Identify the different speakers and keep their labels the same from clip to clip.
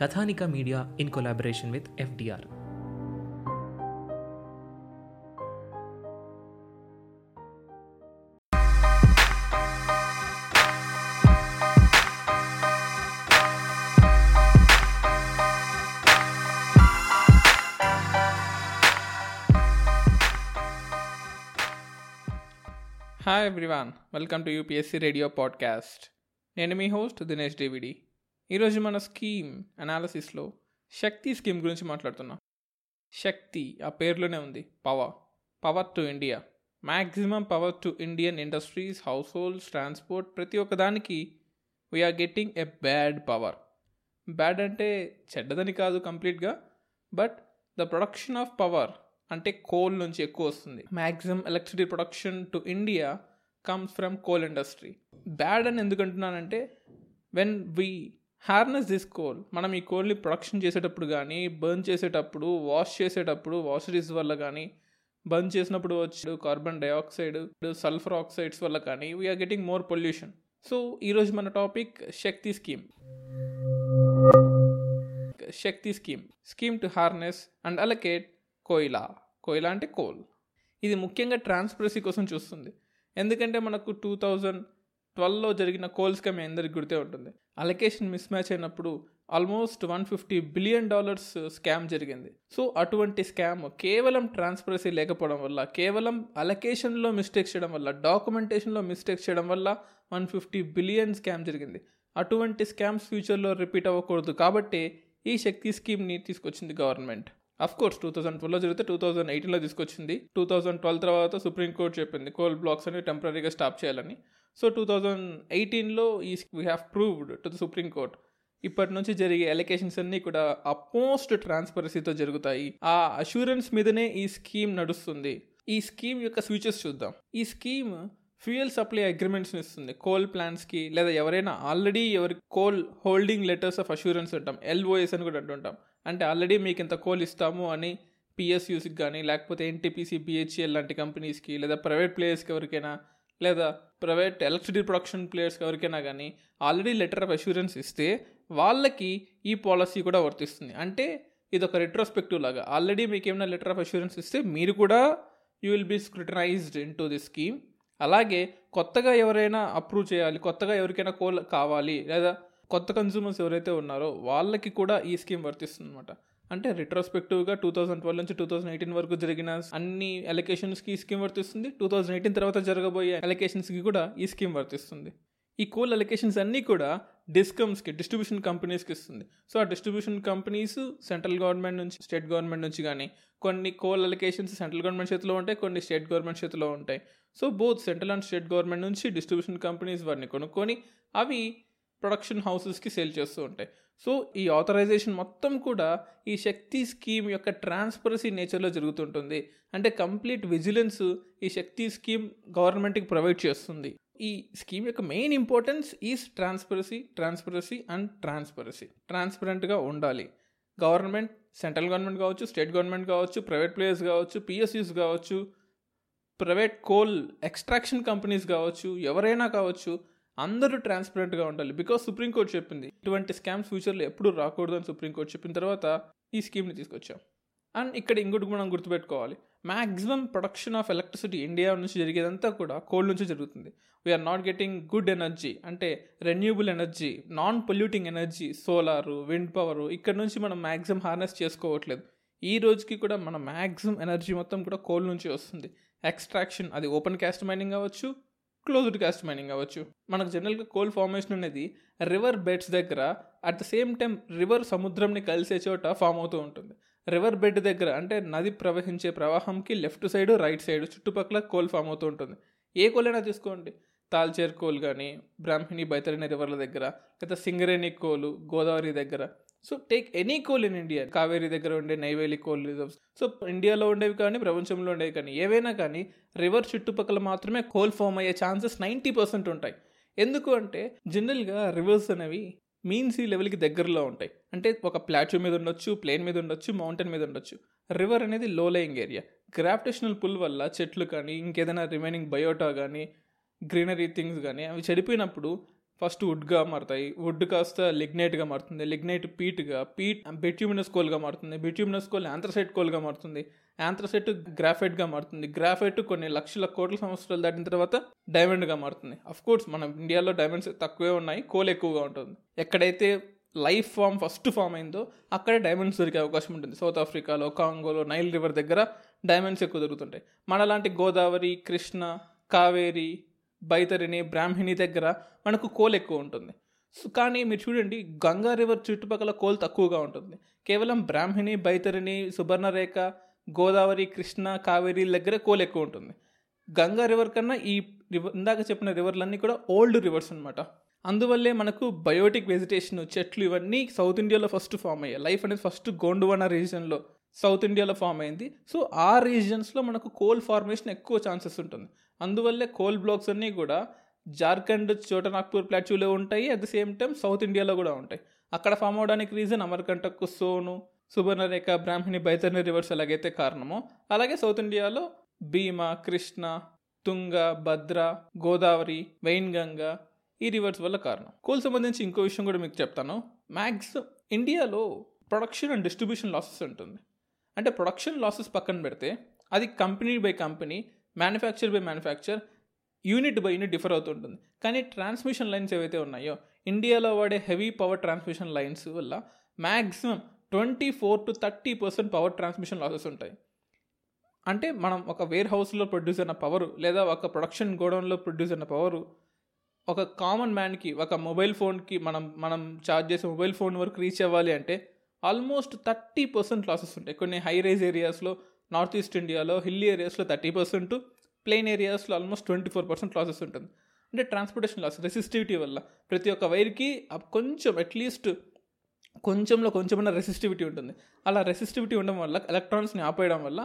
Speaker 1: Kathanika media in collaboration with FDR
Speaker 2: hi everyone welcome to UPSC radio podcast నేను మీ host Dinesh డేవిడి ఈరోజు మన scheme అనాలసిస్లో శక్తి scheme గురించి మాట్లాడుతున్నాం. శక్తి ఆ పేర్లోనే ఉంది. Power. Power to India. Maximum power to Indian industries households transport ప్రతి ఒక్కదానికి we're getting a bad power bad అంటే చెడ్డదని కాదు కంప్లీట్గా but the production of power అంటే కోల్ నుంచి ఎక్కువ వస్తుంది. Maximum electricity production to India comes from coal industry bad అని ఎందుకంటున్నానంటే when we harness this coal. మనం ఈ కోల్ని ప్రొడక్షన్ చేసేటప్పుడు కానీ బర్న్ చేసేటప్పుడు వాష్ చేసేటప్పుడు వాషరీస్ వల్ల కానీ బర్న్ చేసినప్పుడు వచ్చాడు కార్బన్ డైఆక్సైడ్ సల్ఫర్ ఆక్సైడ్స్ వల్ల కానీ we're getting more pollution so ఈరోజు మన topic Shakti scheme. Shakti scheme. Scheme to harness and allocate koyla. కోయిలా అంటే కోల్. ఇది ముఖ్యంగా ట్రాన్స్పరసీ కోసం చూస్తుంది. ఎందుకంటే మనకు టూ థౌజండ్ ట్వెల్వ్లో జరిగిన కోల్ స్కామ్ మీ అందరికి గుర్తే ఉంటుంది. అలొకేషన్ మిస్ మ్యాచ్ అయినప్పుడు almost one fifty billion dollars scam జరిగింది. సో అటువంటి స్కామ్ కేవలం ట్రాన్స్పరసీ లేకపోవడం వల్ల కేవలం అలొకేషన్లో మిస్టేక్స్ చేయడం వల్ల డాక్యుమెంటేషన్లో మిస్టేక్స్ చేయడం వల్ల వన్ ఫిఫ్టీ బిలియన్ స్కామ్ జరిగింది. అటువంటి స్కామ్స్ ఫ్యూచర్లో రిపీట్ అవ్వకూడదు కాబట్టి ఈ శక్తి స్కీమ్ని తీసుకొచ్చింది government of course two thousand ట్వెల్వ్లో జరిగితే టూ థౌసండ్ ఎయిటీన్లో తీసుకొచ్చింది. టూ థౌసండ్ ట్వెల్వ్ తర్వాత సుప్రీంకోర్టు చెప్పింది కోల్ బ్లాక్స్ అనేవి టెంపరీగా స్టాప్ చేయాలని. సో టూ థౌజండ్ ఎయిటీన్లో ఈ we have proved to the supreme court ఇప్పటి నుంచి జరిగే ఎలికేషన్స్ అన్నీ కూడా అపోస్ట్ ట్రాన్స్పరసీతో జరుగుతాయి. ఆ అష్యూరెన్స్ మీదనే ఈ స్కీమ్ నడుస్తుంది. ఈ స్కీమ్ యొక్క ఫ్యూచర్స్ చూద్దాం. ఈ స్కీమ్ ఫ్యూయల్ సప్లై అగ్రిమెంట్స్ని ఇస్తుంది. కోల్ ప్లాన్స్కి లేదా ఎవరైనా ఆల్రెడీ ఎవరి coal holding letters of assurance అంటాం ఎల్ఓఎస్ అని కూడా అంటుంటాం. అంటే ఆల్రెడీ మీకు ఇంత కోల్ ఇస్తాము అని పిఎస్యూస్కి కానీ లేకపోతే ఎన్టీపీసీ బిహెచ్ఎల్ లాంటి కంపెనీస్కి లేదా ప్రైవేట్ ప్లేయర్స్కి ఎవరికైనా లేదా ప్రైవేట్ ఎలక్ట్రిసిటీ ప్రొడక్షన్ ప్లేయర్స్ ఎవరికైనా కానీ ఆల్రెడీ లెటర్ ఆఫ్ అష్యూరెన్స్ ఇస్తే వాళ్ళకి ఈ పాలసీ కూడా వర్తిస్తుంది. అంటే ఇది ఒక రెట్రోస్పెక్టివ్ లాగా. ఆల్రెడీ మీకు ఏమైనా లెటర్ ఆఫ్ అష్యూరెన్స్ ఇస్తే మీరు కూడా you will be scrutinised in to the scheme అలాగే కొత్తగా ఎవరైనా అప్రూవ్ చేయాలి కొత్తగా ఎవరికైనా కోల్ కావాలి లేదా కొత్త కన్జ్యూమర్స్ ఎవరైతే ఉన్నారో వాళ్ళకి కూడా ఈ స్కీమ్ వర్తిస్తుంది అనమాట అంటే రిట్రోస్పెక్టివ్గా టూ థౌసండ్ ట్వెల్వ్ నుంచి టూ థౌసండ్ ఎయిటీన్ వరకు జరిగిన అన్ని అలొకేషన్స్కి ఈ స్కీమ్ వర్తిస్తుంది. టూ థౌసండ్ ఎయిటీన్ తర్వాత జరగబోయే అలొకేషన్స్కి కూడా ఈ స్కీమ్ వర్తిస్తుంది. ఈ కోల్ అలొకేషన్స్ అన్నీ కూడా డిస్కమ్స్కి డిస్ట్రిబ్యూషన్ కంపెనీస్కి ఇస్తుంది. సో ఆ డిస్ట్రిబ్యూషన్ కంపెనీస్ సెంట్రల్ గవర్నమెంట్ నుంచి స్టేట్ గవర్నమెంట్ నుంచి కానీ కొన్ని కోల్ అలొకేషన్స్ సెంట్రల్ గవర్నమెంట్ చేతిలో ఉంటాయి కొన్ని స్టేట్ గవర్నమెంట్ చేతిలో ఉంటాయి. So both central and state government నుంచి డిస్ట్రిబ్యూషన్ కంపెనీస్ వారిని కొనుక్కొని అవి ప్రొడక్షన్ హౌసెస్కి సేల్ చేస్తూ ఉంటాయి. సో ఈ ఆథరైజేషన్ మొత్తం కూడా ఈ శక్తి స్కీమ్ యొక్క ట్రాన్స్పరసీ నేచర్లో జరుగుతుంటుంది. అంటే కంప్లీట్ విజిలెన్స్ ఈ శక్తి స్కీమ్ గవర్నమెంట్కి ప్రొవైడ్ చేస్తుంది. ఈ స్కీమ్ యొక్క main importance is transparency transparency and transparency ట్రాన్స్పరెంట్గా ఉండాలి. గవర్నమెంట్ సెంట్రల్ గవర్నమెంట్ కావచ్చు స్టేట్ గవర్నమెంట్ కావచ్చు ప్రైవేట్ ప్లేయర్స్ కావచ్చు పిఎస్యూస్ కావచ్చు ప్రైవేట్ కోల్ ఎక్స్ట్రాక్షన్ కంపెనీస్ కావచ్చు ఎవరైనా కావచ్చు అందరూ ట్రాన్స్పరెంట్గా ఉండాలి. బికాస్ సుప్రీంకోర్టు చెప్పింది ఇటువంటి స్కామ్స్ ఫ్యూచర్లో ఎప్పుడు రాకూడదు అని సుప్రీంకోర్టు చెప్పిన తర్వాత ఈ స్కీమ్ని తీసుకొచ్చాం. అండ్ ఇక్కడ ఇంకోటి మనం గుర్తుపెట్టుకోవాలి. Maximum production of electricity India నుంచి జరిగేదంతా కూడా కోల్డ్ నుంచి జరుగుతుంది. We're not getting good energy అంటే renewable energy non polluting energy solar wind power ఇక్కడ నుంచి మనం మ్యాక్సిమం హార్నెస్ చేసుకోవట్లేదు. ఈ రోజుకి కూడా మన మ్యాక్సిమం ఎనర్జీ మొత్తం కూడా కోల్ నుంచి వస్తుంది. ఎక్స్ట్రాక్షన్ అది ఓపెన్ క్యాస్ట్ మైనింగ్ అవ్వచ్చు క్లోజ్డ్ క్యాస్ట్ మైనింగ్ అవ్వచ్చు. మనకు జనరల్గా కోల్ ఫార్మేషన్ అనేది రివర్ బెడ్స్ దగ్గర at the same time river సముద్రంని కలిసే చోట ఫామ్ అవుతూ ఉంటుంది. రివర్ బెడ్ దగ్గర అంటే నది ప్రవహించే ప్రవాహంకి లెఫ్ట్ సైడ్ రైట్ సైడ్ చుట్టుపక్కల కోల్ ఫామ్ అవుతూ ఉంటుంది. ఏ కోలైనా తీసుకోండి. తాల్చేర్ కోల్ కానీ బ్రాహ్మిణి బైతరిణి రివర్ల దగ్గర లేదా సింగరేణి కోలు గోదావరి దగ్గర. So take any coal in India Kaveri దగ్గర ఉండే నైవేలి కోల్ రిజర్వ్స్ సో ఇండియాలో ఉండేవి కానీ ప్రపంచంలో ఉండేవి కానీ ఏవైనా కానీ రివర్ చుట్టుపక్కల మాత్రమే కోల్ ఫామ్ అయ్యే ఛాన్సెస్ నైంటీ పర్సెంట్ ఉంటాయి. ఎందుకు అంటే జనరల్గా రివర్స్ అనేవి మీన్ సీ లెవెల్కి దగ్గరలో ఉంటాయి. అంటే ఒక ప్లాట్యూ మీద ఉండొచ్చు ప్లేన్ మీద ఉండొచ్చు మౌంటైన్ మీద ఉండొచ్చు. రివర్ అనేది లో లయింగ్ ఏరియా గ్రావిటేషనల్ పుల్ వల్ల చెట్లు కానీ ఇంకేదైనా రిమైనింగ్ బయోటా కానీ గ్రీనరీ థింగ్స్ కానీ అవి చెడిపోయినప్పుడు ఫస్ట్ వుడ్గా మారుతాయి. వుడ్ కాస్త లిగ్నైట్గా మారుతుంది. లిగ్నైట్ పీట్గా పీట్ బెట్యూమినస్ కోల్గా మారుతుంది. బెట్యూమినస్ కోల్ యాంథ్రసైట్ కోల్గా మారుతుంది. యాంథ్రసైట్ గ్రాఫైట్గా మారుతుంది. గ్రాఫైట్ కొన్ని లక్షల కోట్ల సంవత్సరాలు దాటిన తర్వాత డైమండ్గా మారుతుంది. అఫ్ కోర్స్ మన ఇండియాలో డైమండ్స్ తక్కువే ఉన్నాయి. కోల్ ఎక్కువగా ఉంటుంది. ఎక్కడైతే లైఫ్ ఫామ్ ఫస్ట్ ఫామ్ అయిందో అక్కడ డైమండ్స్ దొరికే అవకాశం ఉంటుంది. సౌత్ ఆఫ్రికాలో కాంగోలో నైల్ రివర్ దగ్గర డైమండ్స్ ఎక్కువ దొరుకుతుంటాయి. మనలాంటి గోదావరి కృష్ణ కావేరి బైతరిని బ్రాహ్మిణి దగ్గర మనకు కోల్ ఎక్కువ ఉంటుంది. సో కానీ మీరు చూడండి గంగా రివర్ చుట్టుపక్కల కోల్ తక్కువగా ఉంటుంది. కేవలం బ్రాహ్మిణి బైతరిని సుబర్ణరేఖ గోదావరి కృష్ణ కావేరి దగ్గర కోల్ ఎక్కువ ఉంటుంది. గంగా రివర్ కన్నా ఈ రివర్ ఇందాక చెప్పిన రివర్లన్నీ కూడా ఓల్డ్ రివర్స్ అనమాట అందువల్లే మనకు బయోటిక్ వెజిటేషన్ చెట్లు ఇవన్నీ సౌత్ ఇండియాలో ఫస్ట్ ఫామ్ అయ్యాయి. లైఫ్ అనేది ఫస్ట్ గోండువాన రీజన్లో సౌత్ ఇండియాలో ఫామ్ అయింది. సో ఆ రీజియన్స్లో మనకు కోల్ ఫార్మేషన్ ఎక్కువ ఛాన్సెస్ ఉంటుంది. అందువల్లే కోల్ బ్లాక్స్ అన్నీ కూడా జార్ఖండ్ చోటనాగ్పూర్ ప్లాట్యూలో ఉంటాయి. At the same time south ఇండియాలో కూడా ఉంటాయి. అక్కడ ఫామ్ అవడానికి రీజన్ అమర్కంటక్ సోను సుబర్ణరేఖ బ్రాహ్మణి బైతర్ని రివర్స్ ఎలాగైతే కారణమో. అలాగే సౌత్ ఇండియాలో భీమా కృష్ణ తుంగ భద్ర గోదావరి వెయిన్గంగా ఈ రివర్స్ వల్ల కారణం. కోల్ సంబంధించి ఇంకో విషయం కూడా మీకు చెప్తాను. మ్యాక్స్ ఇండియాలో ప్రొడక్షన్ అండ్ డిస్ట్రిబ్యూషన్ లాసెస్ ఉంటుంది. అంటే ప్రొడక్షన్ లాసెస్ పక్కన పెడితే అది company by company manufacture by manufacture unit by unit differ అవుతుంటుంది కానీ ట్రాన్స్మిషన్ లైన్స్ ఏవైతే ఉన్నాయో ఇండియాలో వాడే హెవీ పవర్ ట్రాన్స్మిషన్ లైన్స్ వల్ల maximum twenty four to thirty percent power transmission losses ఉంటాయి. అంటే మనం ఒక వేర్ హౌస్లో ప్రొడ్యూస్ అయిన పవర్ లేదా ఒక ప్రొడక్షన్ గోడౌన్లో ప్రొడ్యూస్ అయిన పవరు ఒక కామన్ మ్యాన్కి ఒక మొబైల్ ఫోన్కి మనం మనం ఛార్జ్ చేసే మొబైల్ ఫోన్ వరకు రీచ్ అవ్వాలి అంటే ఆల్మోస్ట్ థర్టీ పర్సెంట్ లాసెస్ ఉంటాయి. కొన్ని హై రైజ్ ఏరియాస్లో నార్త్ ఈస్ట్ ఇండియాలో హిల్లీ ఏరియాస్లో థర్టీ పర్సెంట్ ప్లెయిన్ ఏరియాస్లో almost twenty four percent losses ఉంటుంది. అంటే ట్రాన్స్పోర్టేషన్ లాస్ రెసిస్టివిటీ వల్ల ప్రతి ఒక్క వైర్కి కొంచెం అట్లీస్ట్ కొంచెంలో కొంచెమైనా రెసిస్టివిటీ ఉంటుంది. అలా రెసిస్టివిటీ ఉండడం వల్ల ఎలక్ట్రాన్స్ని ఆపేయడం వల్ల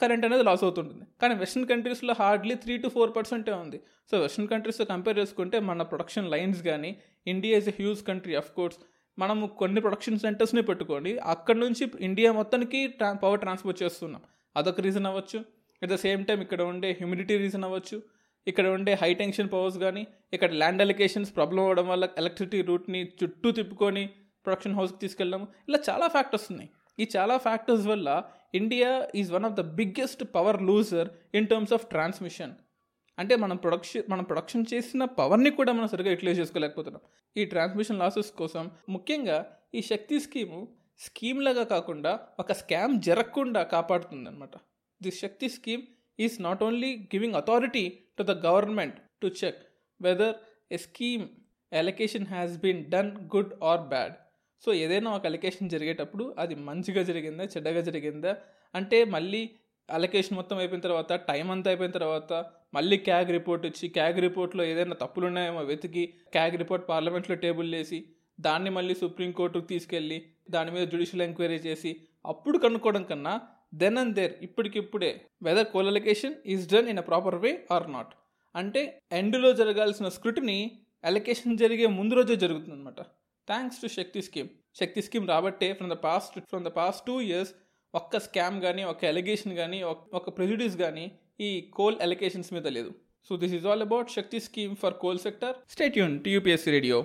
Speaker 2: కరెంట్ అనేది లాస్ అవుతుంటుంది. కానీ వెస్ట్రన్ కంట్రీస్లో హార్డ్లీ త్రీ టు ఫోర్ పర్సెంటే ఉంది. సో వెస్ట్రన్ కంట్రీస్తో కంపేర్ చేసుకుంటే మన ప్రొడక్షన్ లైన్స్ కానీ India is a huge country of course. మనము కొన్ని ప్రొడక్షన్ సెంటర్స్ని పెట్టుకొని అక్కడ నుంచి ఇండియా మొత్తానికి ట్రా పవర్ ట్రాన్స్పోర్ట్ చేస్తున్నాం. అదొక రీజన్ అవ్వచ్చు. అట్ ద సేమ్ టైం ఇక్కడ ఉండే హ్యూమిడిటీ రీజన్ అవ్వచ్చు. ఇక్కడ ఉండే హై టెన్షన్ పవర్స్ కానీ ఇక్కడ ల్యాండ్ అలికేషన్స్ ప్రాబ్లం అవ్వడం వల్ల ఎలక్ట్రిసిటీ రూట్ని చుట్టూ తిప్పుకొని ప్రొడక్షన్ హౌస్కి తీసుకెళ్ళాము ఇలా చాలా ఫ్యాక్టర్స్ ఉన్నాయి. ఈ చాలా ఫ్యాక్టర్స్ వల్ల India is one of the biggest power loser in terms of transmission అంటే మనం ప్రొడక్షన్ మనం ప్రొడక్షన్ చేసిన పవర్ని కూడా మనం సరిగ్గా యూటిలైజ్ చేసుకోలేకపోతున్నాం. ఈ ట్రాన్స్మిషన్ లాసెస్ కోసం ముఖ్యంగా ఈ శక్తి స్కీము స్కీమ్ లాగా కాకుండా ఒక స్కామ్ జరగకుండా కాపాడుతుంది అనమాట this Shakti scheme is not only giving authority to the government to check whether a scheme allocation has been done good or bad so ఏదైనా ఒక అలికేషన్ జరిగేటప్పుడు అది మంచిగా జరిగిందా చెడ్డగా జరిగిందా? అంటే మళ్ళీ అలొకేషన్ మొత్తం అయిపోయిన తర్వాత టైం అంతా అయిపోయిన తర్వాత మళ్ళీ క్యాగ్ రిపోర్ట్ ఇచ్చి క్యాగ్ రిపోర్ట్లో ఏదైనా తప్పులు ఉన్నాయేమో వెతికి క్యాగ్ రిపోర్ట్ పార్లమెంట్లో టేబుల్ వేసి దాన్ని మళ్ళీ సుప్రీంకోర్టుకు తీసుకెళ్ళి దాని మీద జ్యుడిషియల్ ఎంక్వైరీ చేసి అప్పుడు కనుక్కోవడం కన్నా దెన్ అండ్ దేర్ ఇప్పటికిప్పుడే whether coal allocation is done in a proper way or not అంటే ఎండ్లో జరగాల్సిన స్క్రూటిని అలొకేషన్ జరిగే ముందు రోజే జరుగుతుంది అనమాట thanks to Shakti scheme Shakti scheme రాబట్టే from the past from the past two years ఒక్క స్కామ్ కానీ ఒక ఎలిగేషన్ కానీ ఒక ప్రెజుడిస్ కానీ ఈ కోల్ ఎలిగేషన్స్ మీద లేదు. So this is all about Shakti scheme for coal sector. State Yoon TUPSC radio.